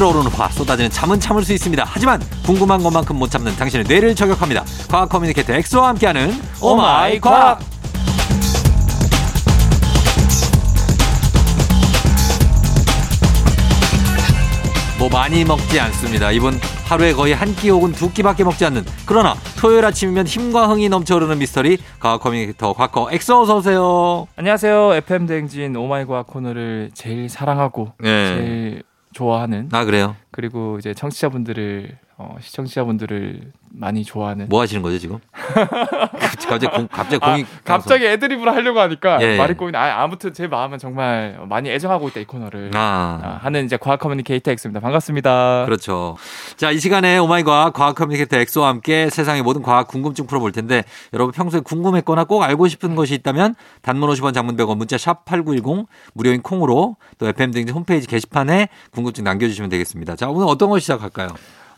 끓어오르는 화 쏟아지는 잠은 참을 수 있습니다. 하지만 궁금한 것만큼 못 참는 당신의 뇌를 저격합니다. 과학 communicator 엑소와 함께하는 Oh My 과학. 뭐 많이 먹지 않습니다. 이분 하루에 거의 한 끼 혹은 두 끼밖에 먹지 않는 그러나 토요일 아침이면 힘과 흥이 넘쳐흐르는 미스터리 과학 communicator 과커 엑소 어서 오세요. 안녕하세요. FM 대행진 Oh My 과학 코너를 제일 사랑하고 네. 제일 좋아하는 아 그래요? 그리고 이제 청취자분들을 어, 시청자분들을 많이 좋아하는 뭐 하시는 거죠 지금? 갑자기 공, 갑자기 아, 공익 갑자기 애드립을 하려고 하니까 예, 예. 말이 꼬이네. 아, 아무튼 제 마음은 정말 많이 애정하고 있다 이 코너를 아. 아, 하는 이제 과학 communicator 엑소입니다. 반갑습니다. 그렇죠. 자, 이 시간에 Oh My 과학 과학 communicator 엑소와 함께 세상의 모든 과학 궁금증 풀어볼 텐데 여러분 평소에 궁금했거나 꼭 알고 싶은 것이 있다면 단문 50원 장문 100원 문자 샵 8910 무료인 콩으로 또 FM대행진 홈페이지 게시판에 궁금증 남겨주시면 되겠습니다. 자, 오늘 어떤 거 시작할까요?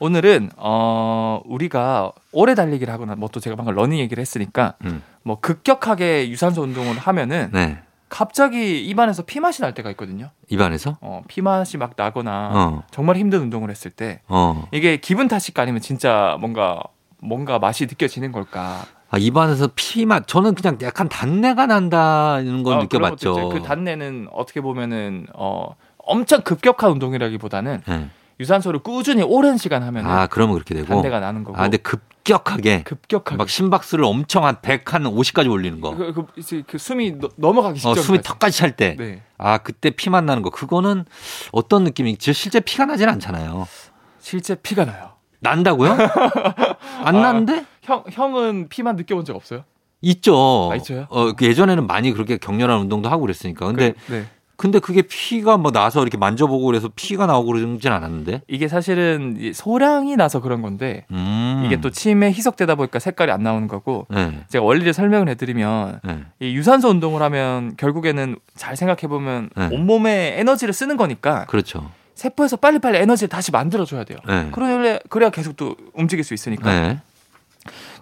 오늘은 어 우리가 오래 달리기를 하거나 뭐 또 제가 방금 러닝 얘기를 했으니까 음. 뭐 급격하게 유산소 운동을 하면은 네. 갑자기 입안에서 피 맛이 날 때가 있거든요. 입안에서? 어, 피 맛이 막 나거나 어. 정말 힘든 운동을 했을 때 어. 이게 기분 탓일까 아니면 진짜 뭔가 뭔가 맛이 느껴지는 걸까? 아, 입안에서 피맛. 저는 그냥 약간 단내가 난다는 걸 어, 것도 느껴봤죠. 그 단내는 어떻게 보면은 어 엄청 급격한 운동이라기보다는 네. 유산소를 꾸준히 오랜 시간 하면 아, 그러면 그렇게 되고. 단내가 나는 거고. 아, 근데 급격하게 급격하게 막 심박수를 엄청 한 100, 한 50까지 올리는 거. 그, 그, 이제 그 숨이 넘- 넘어가기 어, 직전. 숨이 턱까지 찰 때. 네. 아, 그때 피만 나는 거. 그거는 어떤 느낌이, 지 실제 피가 나진 않잖아요. 실제 피가 나요. 난다고요? 안 아. 나는데? 형 형은 피만 느껴본 적 없어요? 있죠. 아, 있어요? 어, 그 예전에는 많이 그렇게 격렬한 운동도 하고 그랬으니까. 근데, 그, 네. 근데 그게 피가 뭐 나서 이렇게 만져보고 그래서 피가 나오고 그러진 않았는데. 이게 사실은 이 소량이 나서 그런 건데 음. 이게 또 침에 희석되다 보니까 색깔이 안 나오는 거고 네. 제가 원리를 설명을 해드리면 네. 이 유산소 운동을 하면 결국에는 잘 생각해 보면 네. 온몸에 에너지를 쓰는 거니까 그렇죠. 세포에서 빨리빨리 에너지를 다시 만들어줘야 돼요. 네. 그래야 그래야 계속 또 움직일 수 있으니까. 네.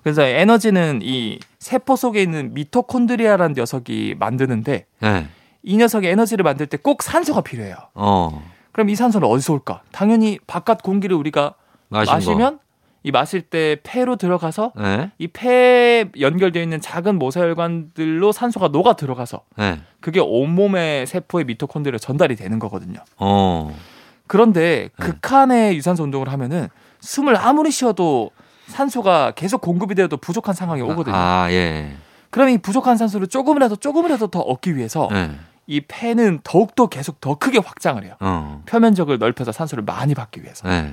그래서 에너지는 이 세포 속에 있는 미토콘드리아라는 녀석이 만드는데 네. 이 녀석이 에너지를 만들 때 꼭 산소가 필요해요. 어. 그럼 이 산소는 어디서 올까? 당연히 바깥 공기를 우리가 마시면 이 마실 때 폐로 들어가서 거. 네. 이 폐에 연결되어 있는 작은 모세혈관들로 산소가 녹아 들어가서 네. 그게 온몸의 세포의 미토콘드리아 전달이 되는 거거든요. 어. 그런데 네. 극한의 유산소 운동을 하면은 숨을 아무리 쉬어도 산소가 계속 공급이 되어도 부족한 상황이 오거든요. 아, 예. 그럼 이 부족한 산소를 조금이라도 조금이라도 더 얻기 위해서 네. 이 폐는 더욱더 계속 더 크게 확장을 해요. 어. 표면적을 넓혀서 산소를 많이 받기 위해서. 네.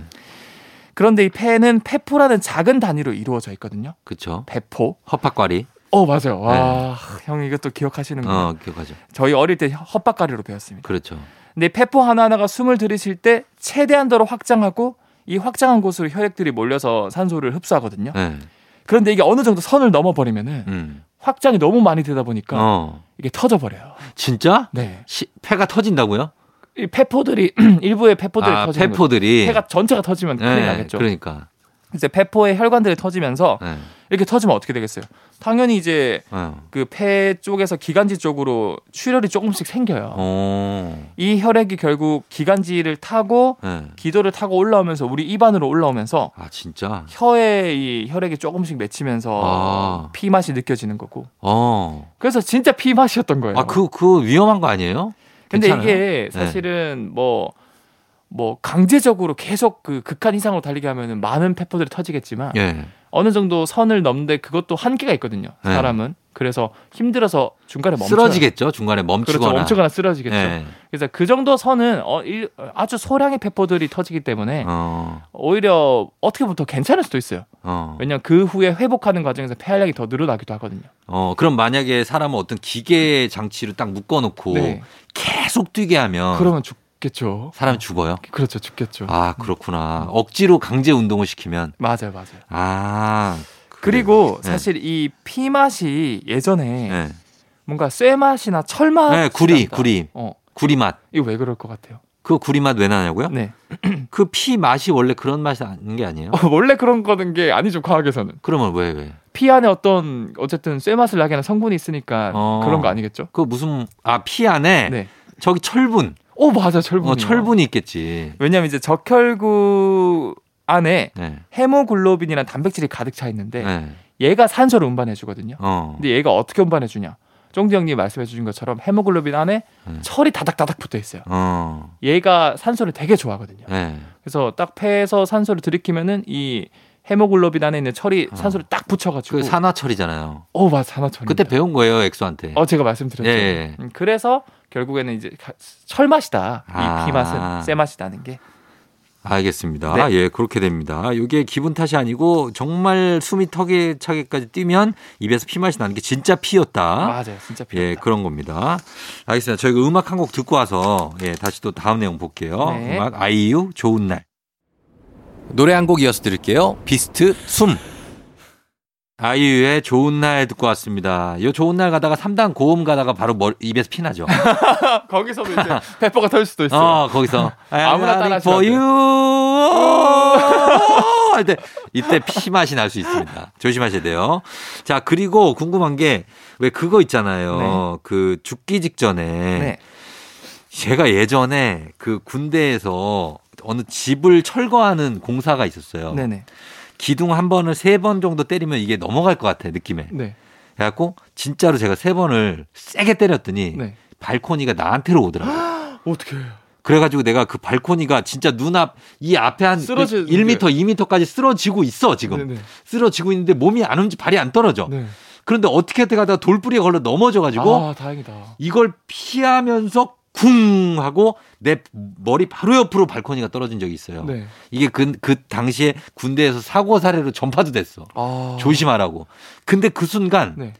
그런데 이 폐는 폐포라는 작은 단위로 이루어져 있거든요. 그쵸. 폐포. 헛박과리. 어 맞아요. 와, 형 이것도 기억하시는구나. 네. 어, 기억하죠. 저희 어릴 때 헛박가리로 배웠습니다. 그렇죠. 근데 폐포 하나 하나가 숨을 들이쉴 때 최대한도로 확장하고 이 확장한 곳으로 혈액들이 몰려서 산소를 흡수하거든요. 네. 그런데 이게 어느 정도 선을 넘어버리면은 음. 확장이 너무 많이 되다 보니까 어. 이게 터져버려요. 진짜? 네. 시, 폐가 터진다고요? 이 폐포들이 일부의 폐포들이 아, 터지는 거죠. 폐포들이. 폐가 전체가 터지면 큰일 네, 나겠죠. 그러니까. 이제 폐포의 혈관들이 터지면서 네. 이렇게 터지면 어떻게 되겠어요? 당연히 이제 어. 그폐 쪽에서 기관지 쪽으로 출혈이 조금씩 생겨요. 어. 이 혈액이 결국 기관지를 타고 네. 기도를 타고 올라오면서 우리 입안으로 올라오면서 아, 진짜? 혀에 이 혈액이 조금씩 맺히면서 아. 피 맛이 느껴지는 거고. 어. 그래서 진짜 피 맛이었던 거예요. 아, 그, 그 위험한 거 아니에요? 근데 괜찮아요? 이게 사실은 뭐, 뭐 강제적으로 계속 그 극한 이상으로 달리게 하면은 많은 페퍼들이 터지겠지만 예. 어느 정도 선을 넘는데 그것도 한계가 있거든요. 네. 사람은. 그래서 힘들어서 중간에 멈춰 쓰러지겠죠? 중간에 멈추거나. 그렇죠. 멈추거나 쓰러지겠죠. 예. 그래서 그 정도 선은 어, 일- 아주 소량의 페퍼들이 터지기 때문에 어. 오히려 어떻게 보면 더 괜찮을 수도 있어요. 어. 왜냐하면 그 후에 회복하는 과정에서 폐활량이 더 늘어나기도 하거든요. 어, 그럼 만약에 사람은 어떤 기계 장치를 딱 묶어놓고 네. 계속 뛰게 하면 그러면 죽 겠죠. 사람이 죽어요? 그렇죠. 죽겠죠. 아, 그렇구나. 억지로 강제 운동을 시키면. 맞아요. 맞아요. 아. 그리고 네. 사실 이피 맛이 예전에 네. 뭔가 쇠 맛이나 철 맛. 네, 구리, 구리. 어, 구리 맛. 이거 왜 그럴 것 같아요? 그 구리 맛 왜 나냐고요? 네. 그 피 맛이 원래 그런 맛이 아닌 게 아니에요? 어, 원래 그런 거는 게 아니죠. 과학에서는 그러면 왜, 왜? 피 안에 어떤 어쨌든 쇠 맛을 나게 하는 성분이 있으니까 어. 그런 거 아니겠죠? 그 무슨, 아, 피 안에 네. 저기 철분. 오 맞아 철분이. 어, 철분이 있겠지. 왜냐면 이제 적혈구 안에 네. 헤모글로빈이란 단백질이 가득 차 있는데 네. 얘가 산소를 운반해 주거든요. 어. 근데 얘가 어떻게 운반해 주냐? 쫑디 형님 말씀해 주신 것처럼 헤모글로빈 안에 네. 철이 다닥다닥 붙어 있어요. 어. 얘가 산소를 되게 좋아하거든요. 네. 그래서 딱 폐에서 산소를 들이키면은 이 헤모글로빈 안에 있는 철이 어. 산소를 딱 붙여가지고 그 산화철이잖아요. 어 맞아 산화철 그때 배운 거예요, 엑소한테. 어 제가 말씀드렸죠. 예, 예. 음, 그래서 결국에는 이제 가- 철 맛이다. 아. 이피 맛은 쇠 맛이 나는 게. 알겠습니다. 네. 예, 그렇게 됩니다. 이게 기분 탓이 아니고 정말 숨이 턱에 차게까지 뛰면 입에서 피 맛이 나는 게 진짜 피였다. 맞아요, 진짜 피. 예, 그런 겁니다. 알겠습니다. 저희가 음악 한 곡 듣고 와서 예, 다시 또 다음 내용 볼게요. 네. 음악 아이유 좋은 날. 노래 한 곡 이어서 드릴게요. 비스트 숨. 아이유의 좋은 날 듣고 왔습니다. 요 좋은 날 가다가 3단 고음 가다가 바로 머리, 입에서 피 나죠. 거기서도 이제 페퍼가 털 수도 있어요. 어, 거기서 아무나 따라 for you 할 때 이때 피 맛이 날 수 있습니다. 조심하셔야 돼요. 자, 그리고 궁금한 게 왜 그거 있잖아요. 그 죽기 직전에 네. 제가 예전에 그 군대에서 어느 집을 철거하는 공사가 있었어요. 네네. 기둥 한 번을 세 번 정도 때리면 이게 넘어갈 것 같아 느낌에. 네. 그래갖고 진짜로 제가 세 번을 세게 때렸더니 네. 발코니가 나한테로 오더라고요. 어떻게? 그래가지고 내가 그 발코니가 진짜 눈앞 이 앞에 한 쓰러지- 1m, 2m까지 쓰러지고 있어 지금. 네네. 쓰러지고 있는데 몸이 안 움직, 발이 안 떨어져. 네. 그런데 어떻게 하다 가다가 돌뿌리에 걸려 넘어져가지고 아 다행이다. 이걸 피하면서 쿵 하고 내 머리 바로 옆으로 발코니가 떨어진 적이 있어요. 네. 이게 그, 그 당시에 군대에서 사고 사례로 전파도 됐어. 아. 조심하라고. 근데 그 순간 네.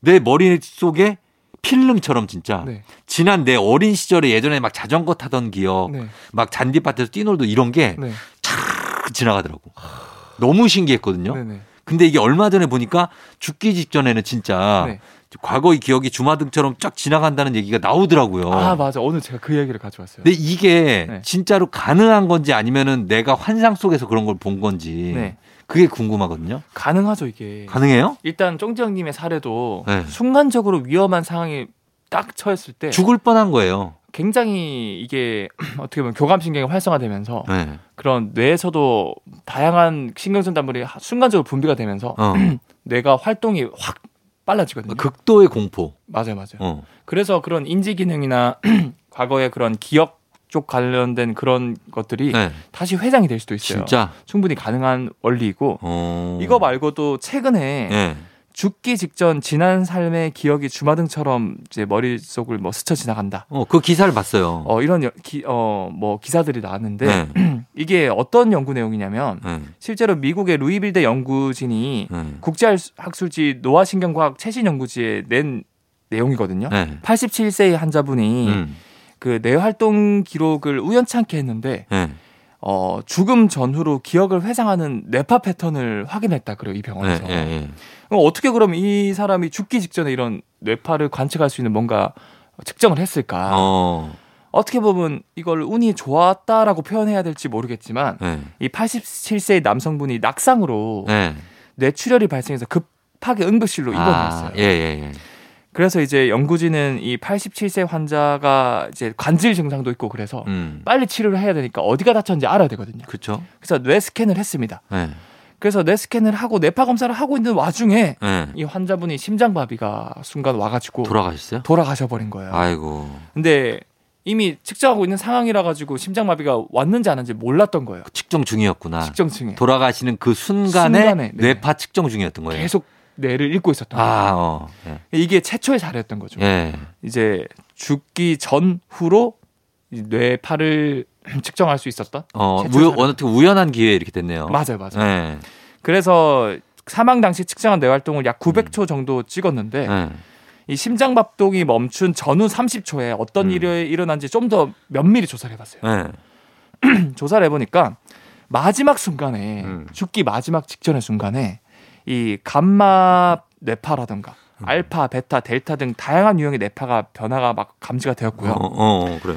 내 머릿속에 필름처럼 진짜 네. 지난 내 어린 시절에 예전에 막 자전거 타던 기억, 네. 막 잔디밭에서 뛰놀도 이런 게 네. 촥 지나가더라고. 너무 신기했거든요. 근데 이게 얼마 전에 보니까 죽기 직전에는 진짜 네. 과거의 기억이 주마등처럼 쫙 지나간다는 얘기가 나오더라고요. 아 맞아. 오늘 제가 그 얘기를 가져왔어요. 근데 이게 네. 진짜로 가능한 건지 아니면은 내가 환상 속에서 그런 걸 본 건지 네. 그게 궁금하거든요. 가능하죠 이게. 가능해요? 일단 쫑지 형님의 사례도 네. 순간적으로 위험한 상황에 딱 처했을 때 죽을 뻔한 거예요. 굉장히 이게 어떻게 보면 교감신경이 활성화되면서 네. 그런 뇌에서도 다양한 신경전달물이 하- 순간적으로 분비가 되면서 어. 뇌가 활동이 확 빨라지거든요. 극도의 공포. 맞아요, 맞아요. 어. 그래서 그런 인지 기능이나 과거의 그런 기억 쪽 관련된 그런 것들이 네. 다시 회장이 될 수도 있어요. 진짜. 충분히 가능한 원리이고 어. 이거 말고도 최근에 네. 죽기 직전 지난 삶의 기억이 주마등처럼 이제 머릿속을 뭐 스쳐 지나간다. 어, 그 기사를 봤어요. 어 이런 여- 기, 어, 뭐 기사들이 나왔는데 네. 이게 어떤 연구 내용이냐면 네. 실제로 미국의 루이빌대 연구진이 네. 국제학술지 노화신경과학 최신 연구지에 낸 내용이거든요. 네. 87세의 환자분이 음. 그 뇌활동 기록을 우연찮게 했는데 네. 어, 죽음 전후로 기억을 회상하는 뇌파 패턴을 확인했다 그래요 이 네. 병원에서. 네. 네. 그럼 어떻게 그럼 이 사람이 죽기 직전에 이런 뇌파를 관측할 수 있는 뭔가 측정을 했을까? 어. 어떻게 보면 이걸 운이 좋았다라고 표현해야 될지 모르겠지만 네. 이 87세의 남성분이 낙상으로 네. 뇌출혈이 발생해서 급하게 응급실로 입원했어요. 아, 예, 예, 예. 그래서 이제 연구진은 이 87세 환자가 이제 관절 증상도 있고 그래서 음. 빨리 치료를 해야 되니까 어디가 다쳤는지 알아야 되거든요. 그쵸? 그래서 뇌 스캔을 했습니다. 네. 그래서 뇌 스캔을 하고 뇌파 검사를 하고 있는 와중에 네. 이 환자분이 심장마비가 순간 와가지고 돌아가셨어요? 돌아가셔 버린 거예요. 아이고. 근데 이미 측정하고 있는 상황이라 가지고 심장마비가 왔는지 안 왔는지 몰랐던 거예요. 측정 중이었구나. 측정층에 돌아가시는 그 순간에, 순간에, 네. 뇌파 측정 중이었던 거예요. 계속 뇌를 읽고 있었던 거예요. 아, 어. 예. 이게 최초의 사례였던 거죠. 예. 이제 죽기 전후로 이 뇌파를 측정할 수 있었던 어, 최초 우, 사례. 어떻게 우연한 기회에 이렇게 됐네요. 맞아요, 맞아요. 예. 그래서 사망 당시 측정한 뇌 활동을 약 900초 정도 찍었는데 예. 이 심장박동이 멈춘 전후 30초에 어떤 음. 일이 일어난지 좀 더 면밀히 조사를 해봤어요. 예. 조사를 해보니까 마지막 순간에 음. 죽기 마지막 직전의 순간에 이 감마 뇌파라든가 음. 알파, 베타, 델타 등 다양한 유형의 뇌파가 변화가 막 감지가 되었고요. 어, 어, 어, 그래.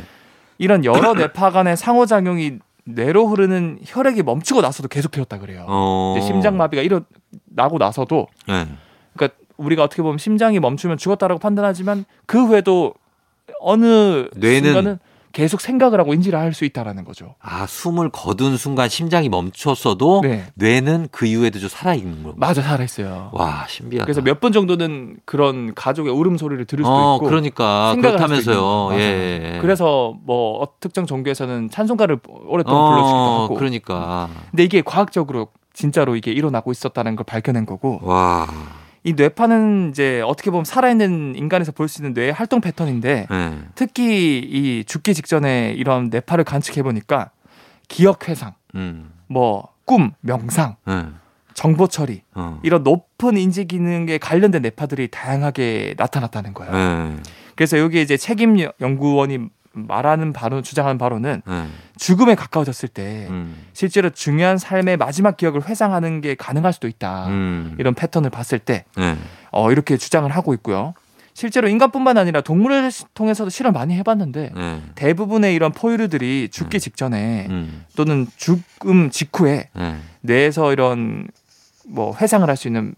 이런 여러 뇌파 간의 상호작용이 뇌로 흐르는 혈액이 멈추고 나서도 계속 되었다 그래요. 어. 심장마비가 일어나고 나서도 예. 그러니까 우리가 어떻게 보면 심장이 멈추면 죽었다라고 판단하지만 그 후에도 어느 뇌는 순간은 계속 생각을 하고 인지를 할 수 있다라는 거죠. 아, 숨을 거둔 순간 심장이 멈췄어도 네. 뇌는 그 이후에도 좀 살아 있는 거고. 맞아 살아 있어요. 와, 신기하다. 그래서 몇분 정도는 그런 가족의 울음 소리를 들을 수도 어, 있고 그러니까 생각을 그렇다면서요. 있는 예. 거죠. 예. 그래서 뭐 어, 특정 종교에서는 찬송가를 오랫동안 어, 불러주기도 하고 그러니까. 근데 이게 과학적으로 진짜로 이게 일어나고 있었다는 걸 밝혀낸 거고 와. 이 뇌파는 이제 어떻게 보면 살아있는 인간에서 볼 수 있는 뇌의 활동 패턴인데 예. 특히 이 죽기 직전에 이런 뇌파를 관측해 보니까 기억 회상, 음. 뭐 꿈, 명상, 예. 정보 처리 어. 이런 높은 인지 기능에 관련된 뇌파들이 다양하게 나타났다는 거예요. 예. 그래서 여기 이제 책임 연구원이 말하는 바로 주장하는 바로는 예. 죽음에 가까워졌을 때 음. 실제로 중요한 삶의 마지막 기억을 회상하는 게 가능할 수도 있다. 음. 이런 패턴을 봤을 때 예. 어, 이렇게 주장을 하고 있고요. 실제로 인간뿐만 아니라 동물을 통해서도 실험 많이 해봤는데 예. 대부분의 이런 포유류들이 죽기 음. 직전에 음. 또는 죽음 직후에 예. 뇌에서 이런 뭐 회상을 할 수 있는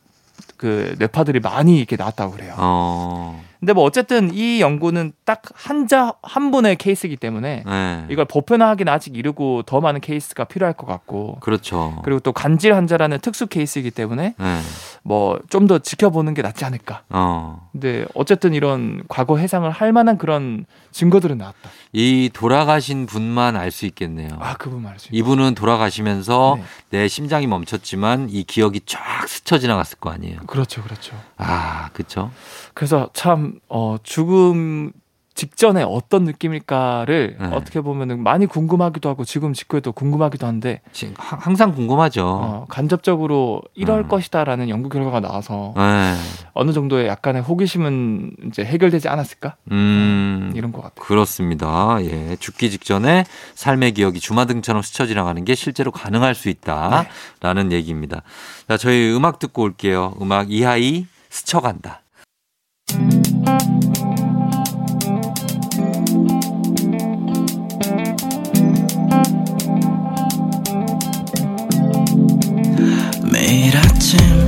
그 뇌파들이 많이 이렇게 나왔다고 그래요. 어. 근데 뭐 어쨌든 이 연구는 딱 한자 한 분의 케이스이기 때문에 예. 이걸 보편화하기는 아직 이르고 더 많은 케이스가 필요할 것 같고 그렇죠. 그리고 또 간질 환자라는 특수 케이스이기 때문에 예. 뭐좀 더 지켜보는 게 낫지 않을까. 어. 근데 어쨌든 이런 과거 해상을 할 만한 그런 증거들은 나왔다. 이 돌아가신 분만 알 수 있겠네요. 아, 그분 말이죠. 이분은 돌아가시면서 네. 내 심장이 멈췄지만 이 기억이 쫙 스쳐 지나갔을 거 아니에요. 그렇죠, 그렇죠. 아, 그쵸? 그래서 참 어, 죽음 직전에 어떤 느낌일까를 네. 어떻게 보면은 많이 궁금하기도 하고 지금 직후에도 궁금하기도 한데 항상 궁금하죠. 어, 간접적으로 이럴 음. 것이다라는 연구 결과가 나와서 네. 어느 정도의 약간의 호기심은 이제 해결되지 않았을까 음. 이런 것 같아요. 그렇습니다. 예. 죽기 직전에 삶의 기억이 주마등처럼 스쳐 지나가는 게 실제로 가능할 수 있다라는 얘기입니다. 자, 저희 음악 듣고 올게요. 음악 이하이 스쳐간다. 매일 아침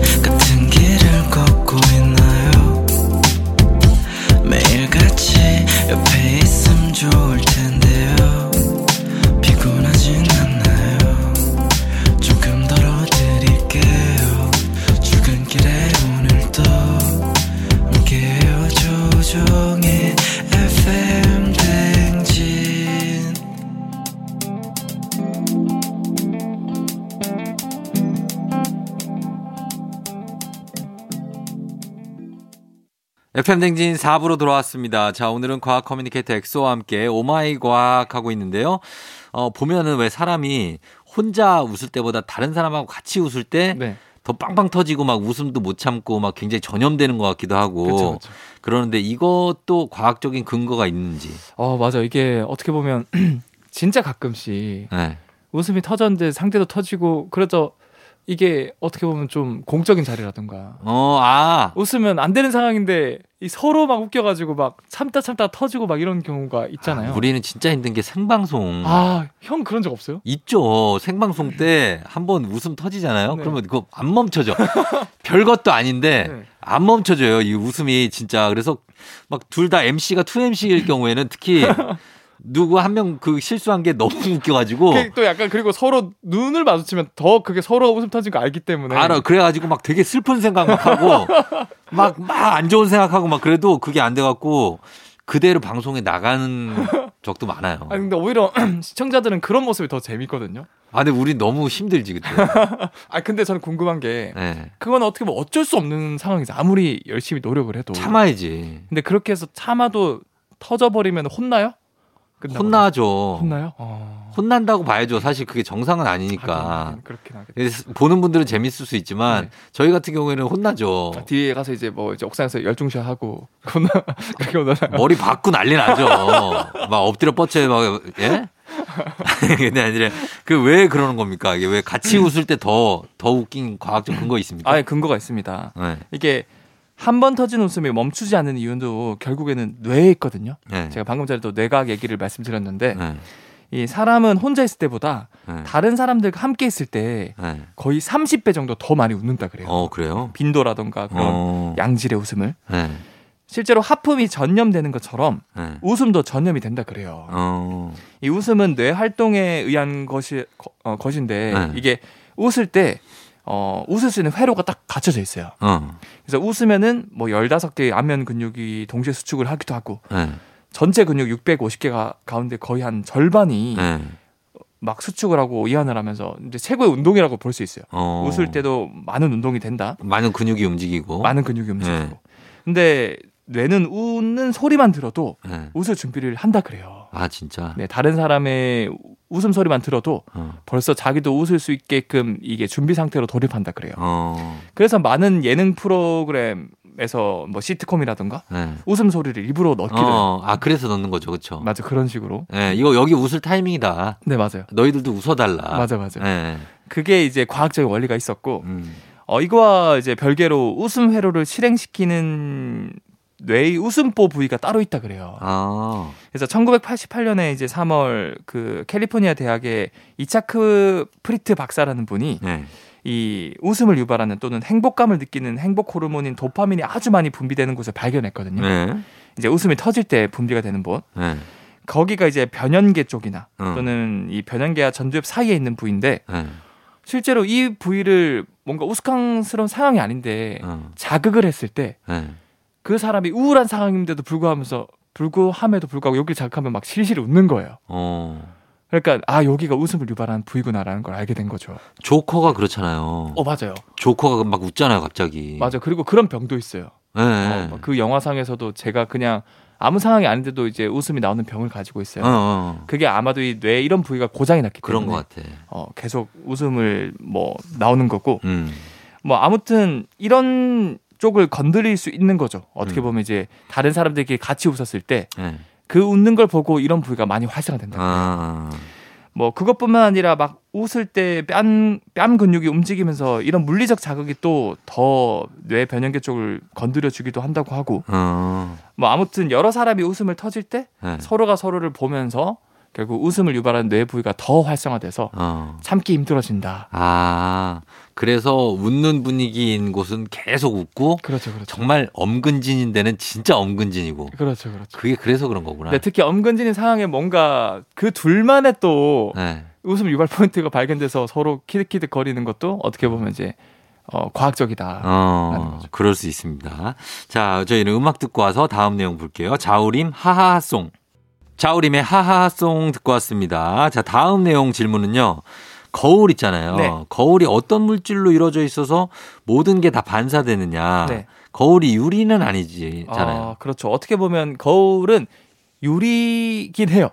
FM 댕진 4부로 돌아왔습니다. 자, 오늘은 과학 커뮤니케이터 엑소와 함께 오마이 과학 하고 있는데요. 어, 보면은 왜 사람이 혼자 웃을 때보다 다른 사람하고 같이 웃을 때더 네. 빵빵 터지고 막 웃음도 못 참고 막 굉장히 전염되는 것 같기도 하고 그렇죠, 그렇죠. 그러는데 이것도 과학적인 근거가 있는지. 어, 맞아. 이게 어떻게 보면 진짜 가끔씩 네. 웃음이 터졌는데 상대도 터지고 그래서 이게 어떻게 보면 좀 공적인 자리라든가 어, 아. 웃으면 안 되는 상황인데 이 서로 막 웃겨가지고 막 참다 참다 터지고 막 이런 경우가 있잖아요. 아, 우리는 진짜 힘든 게 생방송. 아, 형 그런 적 없어요? 있죠. 생방송 때 한 번 웃음 터지잖아요. 네. 그러면 그거 안 멈춰져. 별것도 아닌데 네. 안 멈춰져요. 이 웃음이 진짜. 그래서 막 둘 다 MC가 2MC일 경우에는 특히 누구 한 명 그 실수한 게 너무 웃겨가지고 그게 또 약간 그리고 서로 눈을 마주치면 더 그게 서로가 웃음 터진 거 알기 때문에 알아. 그래가지고 막 되게 슬픈 생각 막 하고 막 막 안 좋은 생각하고 막 그래도 그게 안 돼갖고 그대로 방송에 나가는 적도 많아요. 아니 근데 오히려 시청자들은 그런 모습이 더 재밌거든요. 아, 근데 우리 너무 힘들지 그때. 아 근데 저는 궁금한 게 네. 그건 어떻게 보면 어쩔 수 없는 상황이죠. 아무리 열심히 노력을 해도. 참아야지. 근데 그렇게 해서 참아도 터져버리면 혼나요? 혼나죠. 혼나요? 어. 혼난다고 봐야죠. 사실 그게 정상은 아니니까. 그렇긴 하겠다. 그래서 보는 분들은 재밌을 수 있지만 네. 저희 같은 경우에는 혼나죠. 아, 뒤에 가서 이제 뭐 이제 옥상에서 열중샷 하고 혼나 그게 혼나요. 머리 받고 난리 나죠. 막 엎드려 뻗쳐 막 예? 근데 아니라 그 왜 그러는 겁니까? 이게 왜 같이 웃을 때 더더 웃긴 과학적 근거 있습니까? 아예 근거가 있습니다. 네. 이게 한 번 터진 웃음이 멈추지 않는 이유도 결국에는 뇌에 있거든요. 네. 제가 방금 전에도 뇌과학 얘기를 말씀드렸는데 네. 이 사람은 혼자 있을 때보다 네. 다른 사람들과 함께 있을 때 네. 거의 30배 정도 더 많이 웃는다 그래요. 어 그래요? 빈도라던가 그런 어. 양질의 웃음을. 네. 실제로 하품이 전염되는 것처럼 네. 웃음도 전염이 된다 그래요. 어. 이 웃음은 뇌 활동에 의한 것이 거- 어, 것인데 네. 이게 웃을 때 어, 웃을 수 있는 회로가 딱 갖춰져 있어요. 어. 그래서 웃으면은 뭐 15개의 안면 근육이 동시에 수축을 하기도 하고 네. 전체 근육 650개가 가운데 거의 한 절반이 네. 막 수축을 하고 이완을 하면서 이제 최고의 운동이라고 볼 수 있어요. 어. 웃을 때도 많은 운동이 된다. 많은 근육이 움직이고. 많은 근육이 움직이고. 네. 근데 뇌는 웃는 소리만 들어도 네. 웃을 준비를 한다 그래요. 아 진짜. 네, 다른 사람의 웃음 소리만 들어도 어. 벌써 자기도 웃을 수 있게끔 이게 준비 상태로 돌입한다 그래요. 어. 그래서 많은 예능 프로그램에서 뭐 시트콤이라든가 네. 웃음 소리를 일부러 넣기도 해요. 어. 아 그래서 넣는 거죠, 그렇죠. 맞아 그런 식으로. 네, 이거 여기 웃을 타이밍이다. 네 맞아요. 너희들도 웃어달라. 맞아 맞아. 네. 그게 이제 과학적인 원리가 있었고 음. 어 이거와 이제 별개로 웃음 회로를 실행시키는 뇌의 웃음보 부위가 따로 있다 그래요. 아. 그래서 1988년에 이제 3월 그 캘리포니아 대학의 이차크 프리드 박사라는 분이 네. 이 웃음을 유발하는 또는 행복감을 느끼는 행복 호르몬인 도파민이 아주 많이 분비되는 곳을 발견했거든요. 네. 이제 웃음이 터질 때 분비가 되는 곳. 네. 거기가 이제 변연계 쪽이나 음. 또는 이 변연계와 전두엽 사이에 있는 부위인데 네. 실제로 이 부위를 뭔가 우스꽝스러운 상황이 아닌데 어. 자극을 했을 때 그 네. 사람이 우울한 상황인데도 불구하면서 불구함에도 불구하고 여기를 자극하면 막 실실 웃는 거예요. 어. 그러니까 아 여기가 웃음을 유발하는 부위구나라는 걸 알게 된 거죠. 조커가 그렇잖아요. 어 맞아요. 조커가 막 웃잖아요, 갑자기. 맞아. 그리고 그런 병도 있어요. 네. 어, 그 영화상에서도 제가 그냥 아무 상황이 아닌데도 이제 웃음이 나오는 병을 가지고 있어요. 어, 어. 그게 아마도 이 뇌 이런 부위가 고장이 났기 그런 때문에 것 같아. 어, 계속 웃음을 뭐 나오는 거고 음. 뭐 아무튼 이런 쪽을 건드릴 수 있는 거죠. 어떻게 음. 보면 이제 다른 사람들끼리 같이 웃었을 때그 네. 웃는 걸 보고 이런 부위가 많이 활성화 된다. 아. 뭐 그것뿐만 아니라 막 웃을 때 뺨 뺨 근육이 움직이면서 이런 물리적 자극이 또 더 뇌 변연계 쪽을 건드려 주기도 한다고 하고 어. 뭐 아무튼 여러 사람이 웃음을 터질 때 네. 서로가 서로를 보면서 결국 웃음을 유발하는 뇌 부위가 더 활성화돼서 어. 참기 힘들어진다. 아. 그래서 웃는 분위기인 곳은 계속 웃고 그렇죠, 그렇죠. 정말 엄근진인 데는 진짜 엄근진이고. 그렇죠, 그렇죠. 그게 그래서 그런 거구나. 근데 특히 엄근진인 상황에 뭔가 그 둘만의 또 네. 웃음 유발 포인트가 발견돼서 서로 키득키득 거리는 것도 어떻게 보면 이제 어, 과학적이다. 어. 그럴 수 있습니다. 자, 저희는 음악 듣고 와서 다음 내용 볼게요. 자우림 하하하송. 자우림의 하하하송 듣고 왔습니다. 자, 다음 내용 질문은요. 거울 있잖아요. 네. 거울이 어떤 물질로 이루어져 있어서 모든 게 다 반사되느냐. 네. 거울이 유리는 아니지잖아요. 아, 그렇죠. 어떻게 보면 거울은 유리긴 해요.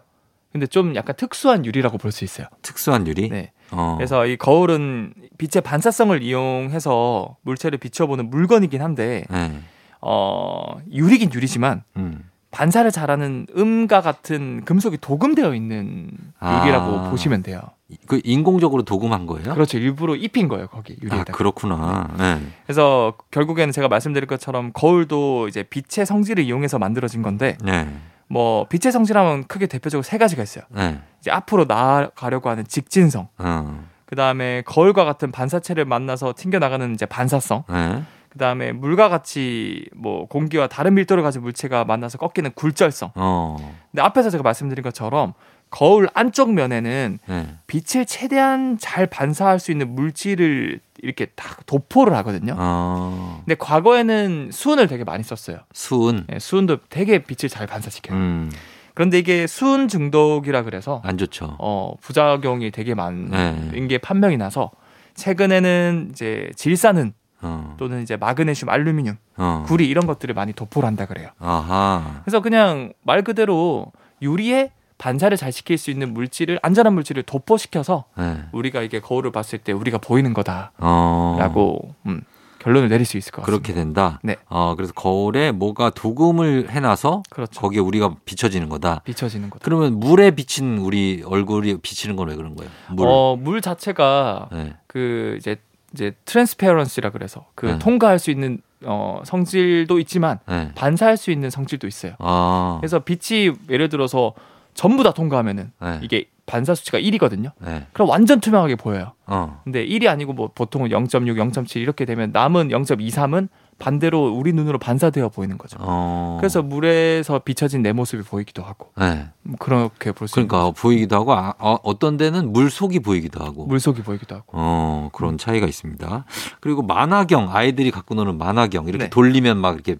근데 좀 약간 특수한 유리라고 볼 수 있어요. 특수한 유리. 네. 어. 그래서 이 거울은 빛의 반사성을 이용해서 물체를 비춰보는 물건이긴 한데 네. 어, 유리긴 유리지만 음. 반사를 잘하는 음과 같은 금속이 도금되어 있는 유리라고 아. 보시면 돼요. 그 인공적으로 도금한 거예요? 그렇죠. 일부러 입힌 거예요, 거기 아, 유리에다가. 그렇구나. 네. 그래서 결국에는 제가 말씀드린 것처럼 거울도 이제 빛의 성질을 이용해서 만들어진 건데 네. 뭐 빛의 성질하면 크게 대표적으로 세 가지가 있어요. 네. 이제 앞으로 나아가려고 하는 직진성, 어. 그 다음에 거울과 같은 반사체를 만나서 튕겨 나가는 이제 반사성, 네. 그 다음에 물과 같이 뭐 공기와 다른 밀도를 가진 물체가 만나서 꺾이는 굴절성. 어. 근데 앞에서 제가 말씀드린 것처럼 거울 안쪽 면에는 네. 빛을 최대한 잘 반사할 수 있는 물질을 이렇게 다 도포를 하거든요. 어. 근데 과거에는 수은을 되게 많이 썼어요. 수은. 예, 수은도 되게 빛을 잘 반사시켜요. 음. 그런데 이게 수은 중독이라 그래서 안 좋죠. 어, 부작용이 되게 많은 네. 게 판명이 나서 최근에는 이제 질산은 어. 또는 이제 마그네슘, 알루미늄, 어. 구리 이런 것들을 많이 도포를 한다 그래요. 아하. 그래서 그냥 말 그대로 유리에 반사를 잘 시킬 수 있는 물질을 안전한 물질을 도포시켜서 네. 우리가 이게 거울을 봤을 때 우리가 보이는 거다라고 어. 음, 결론을 내릴 수 있을 것 같습니다. 그렇게 된다. 네. 어, 그래서 거울에 뭐가 도금을 해놔서 그렇죠. 거기에 우리가 비춰지는 거다. 비춰지는 거다. 그러면 물에 비친 우리 얼굴이 비치는 건 왜 그런 거예요? 물. 어, 물 자체가 네. 그 이제 이제 트랜스페런시라 그래서 그 네. 통과할 수 있는 어, 성질도 있지만 네. 반사할 수 있는 성질도 있어요. 아. 그래서 빛이 예를 들어서 전부 다 통과하면은 네. 이게 반사 수치가 1이거든요. 네. 그럼 완전 투명하게 보여요. 어. 근데 1이 아니고 뭐 보통은 0.6, 0.7 이렇게 되면 남은 0.23은 반대로 우리 눈으로 반사되어 보이는 거죠. 어. 그래서 물에서 비춰진 내 모습이 보이기도 하고 네. 음, 그렇게 볼 수 있는 그러니까 보이기도 하고 아, 어, 어떤 데는 물 속이 보이기도 하고. 물 속이 보이기도 하고 어, 그런 차이가 있습니다. 그리고 만화경, 아이들이 갖고 노는 만화경, 이렇게 네. 돌리면 막 이렇게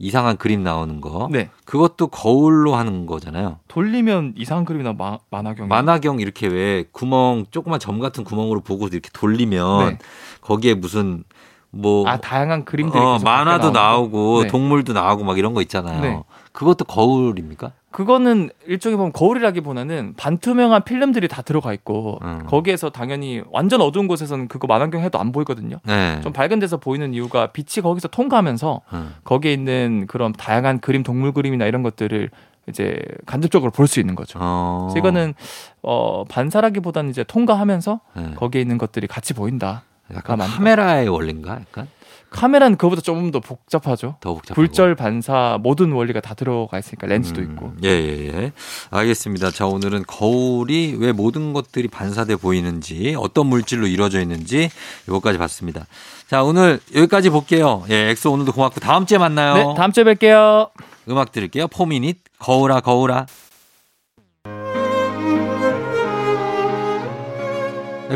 이상한 그림 나오는 거. 네 그것도 거울로 하는 거잖아요. 돌리면 이상한 그림이나 마, 만화경이 만화경 이렇게 왜 구멍, 조그만 점 같은 구멍으로 보고 이렇게 돌리면 네. 거기에 무슨 뭐 아 다양한 그림들이 어, 만화도. 나오고 네. 동물도 나오고 막 이런 거 있잖아요. 네. 그것도 거울입니까? 그거는 일종의 보면 거울이라기보다는 반투명한 필름들이 다 들어가 있고 음. 거기에서 당연히 완전 어두운 곳에서는 그거 만화경 해도 안 보이거든요. 네. 좀 밝은 데서 보이는 이유가 빛이 거기서 통과하면서 음. 거기에 있는 그런 다양한 그림, 동물 그림이나 이런 것들을 이제 간접적으로 볼 수 있는 거죠. 어. 그래서 이거는 어 반사라기보다는 이제 통과하면서 네. 거기에 있는 것들이 같이 보인다. 약간 맞는 카메라의 원리인가? 약간 카메라는 그거보다 조금 더 복잡하죠. 더 복잡하고. 굴절 반사 모든 원리가 다 들어가 있으니까 렌즈도 음, 있고. 예, 예, 예. 알겠습니다. 자, 오늘은 거울이 왜 모든 것들이 반사돼 보이는지, 어떤 물질로 이루어져 있는지, 요거까지 봤습니다. 자, 오늘 여기까지 볼게요. 예, 엑소 오늘도 고맙고, 다음 주에 만나요. 네, 다음 주에 뵐게요. 음악 들을게요. 포미닛, 거울아, 거울아.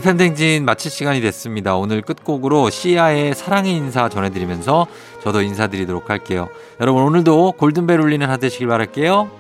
팬댕진 마칠 시간이 됐습니다. 오늘 끝곡으로 시아의 사랑의 인사 전해드리면서 저도 인사드리도록 할게요. 여러분 오늘도 골든벨 울리는 하루 되시길 바랄게요.